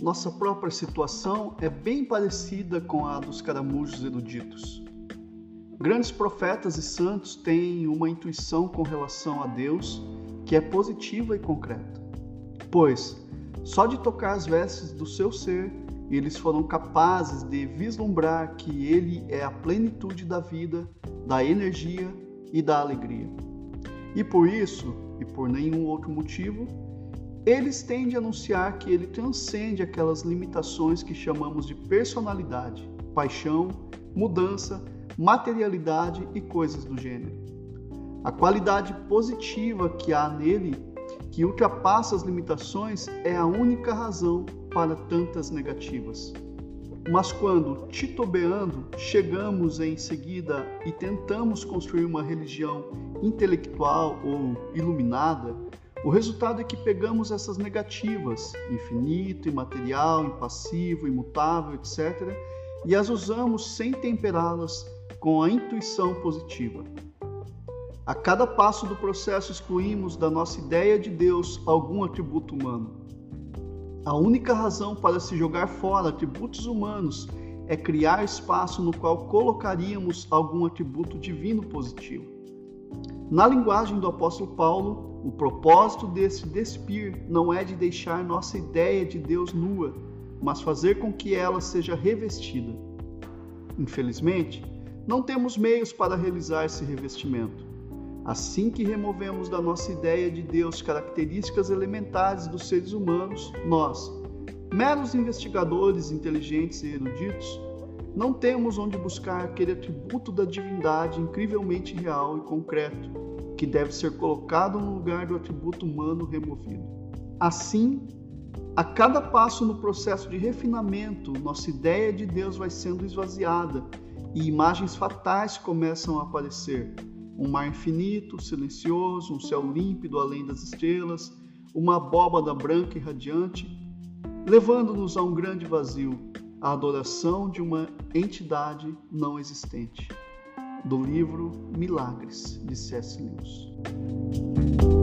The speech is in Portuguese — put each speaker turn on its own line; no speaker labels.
nossa própria situação é bem parecida com a dos caramujos eruditos. Grandes profetas e santos têm uma intuição com relação a Deus que é positiva e concreta. Pois, só de tocar as vestes do seu ser, eles foram capazes de vislumbrar que Ele é a plenitude da vida, da energia e da alegria. E por isso, e por nenhum outro motivo, eles têm de anunciar que ele transcende aquelas limitações que chamamos de personalidade, paixão, mudança, materialidade e coisas do gênero. A qualidade positiva que há nele, que ultrapassa as limitações, é a única razão para tantas negativas. Mas quando, titubeando, chegamos em seguida e tentamos construir uma religião intelectual ou iluminada, o resultado é que pegamos essas negativas, infinito, imaterial, impassivo, imutável, etc., e as usamos sem temperá-las com a intuição positiva. A cada passo do processo excluímos da nossa ideia de Deus algum atributo humano. A única razão para se jogar fora atributos humanos é criar espaço no qual colocaríamos algum atributo divino positivo. Na linguagem do apóstolo Paulo, o propósito desse despir não é de deixar nossa ideia de Deus nua, mas fazer com que ela seja revestida. Infelizmente, não temos meios para realizar esse revestimento. Assim que removemos da nossa ideia de Deus características elementares dos seres humanos, nós, meros investigadores inteligentes e eruditos, não temos onde buscar aquele atributo da divindade incrivelmente real e concreto, que deve ser colocado no lugar do atributo humano removido. Assim, a cada passo no processo de refinamento, nossa ideia de Deus vai sendo esvaziada e imagens fatais começam a aparecer. Um mar infinito, silencioso, um céu límpido além das estrelas, uma abóbada branca e radiante, levando-nos a um grande vazio, a adoração de uma entidade não existente. Do livro Milagres, de C.S. Lewis.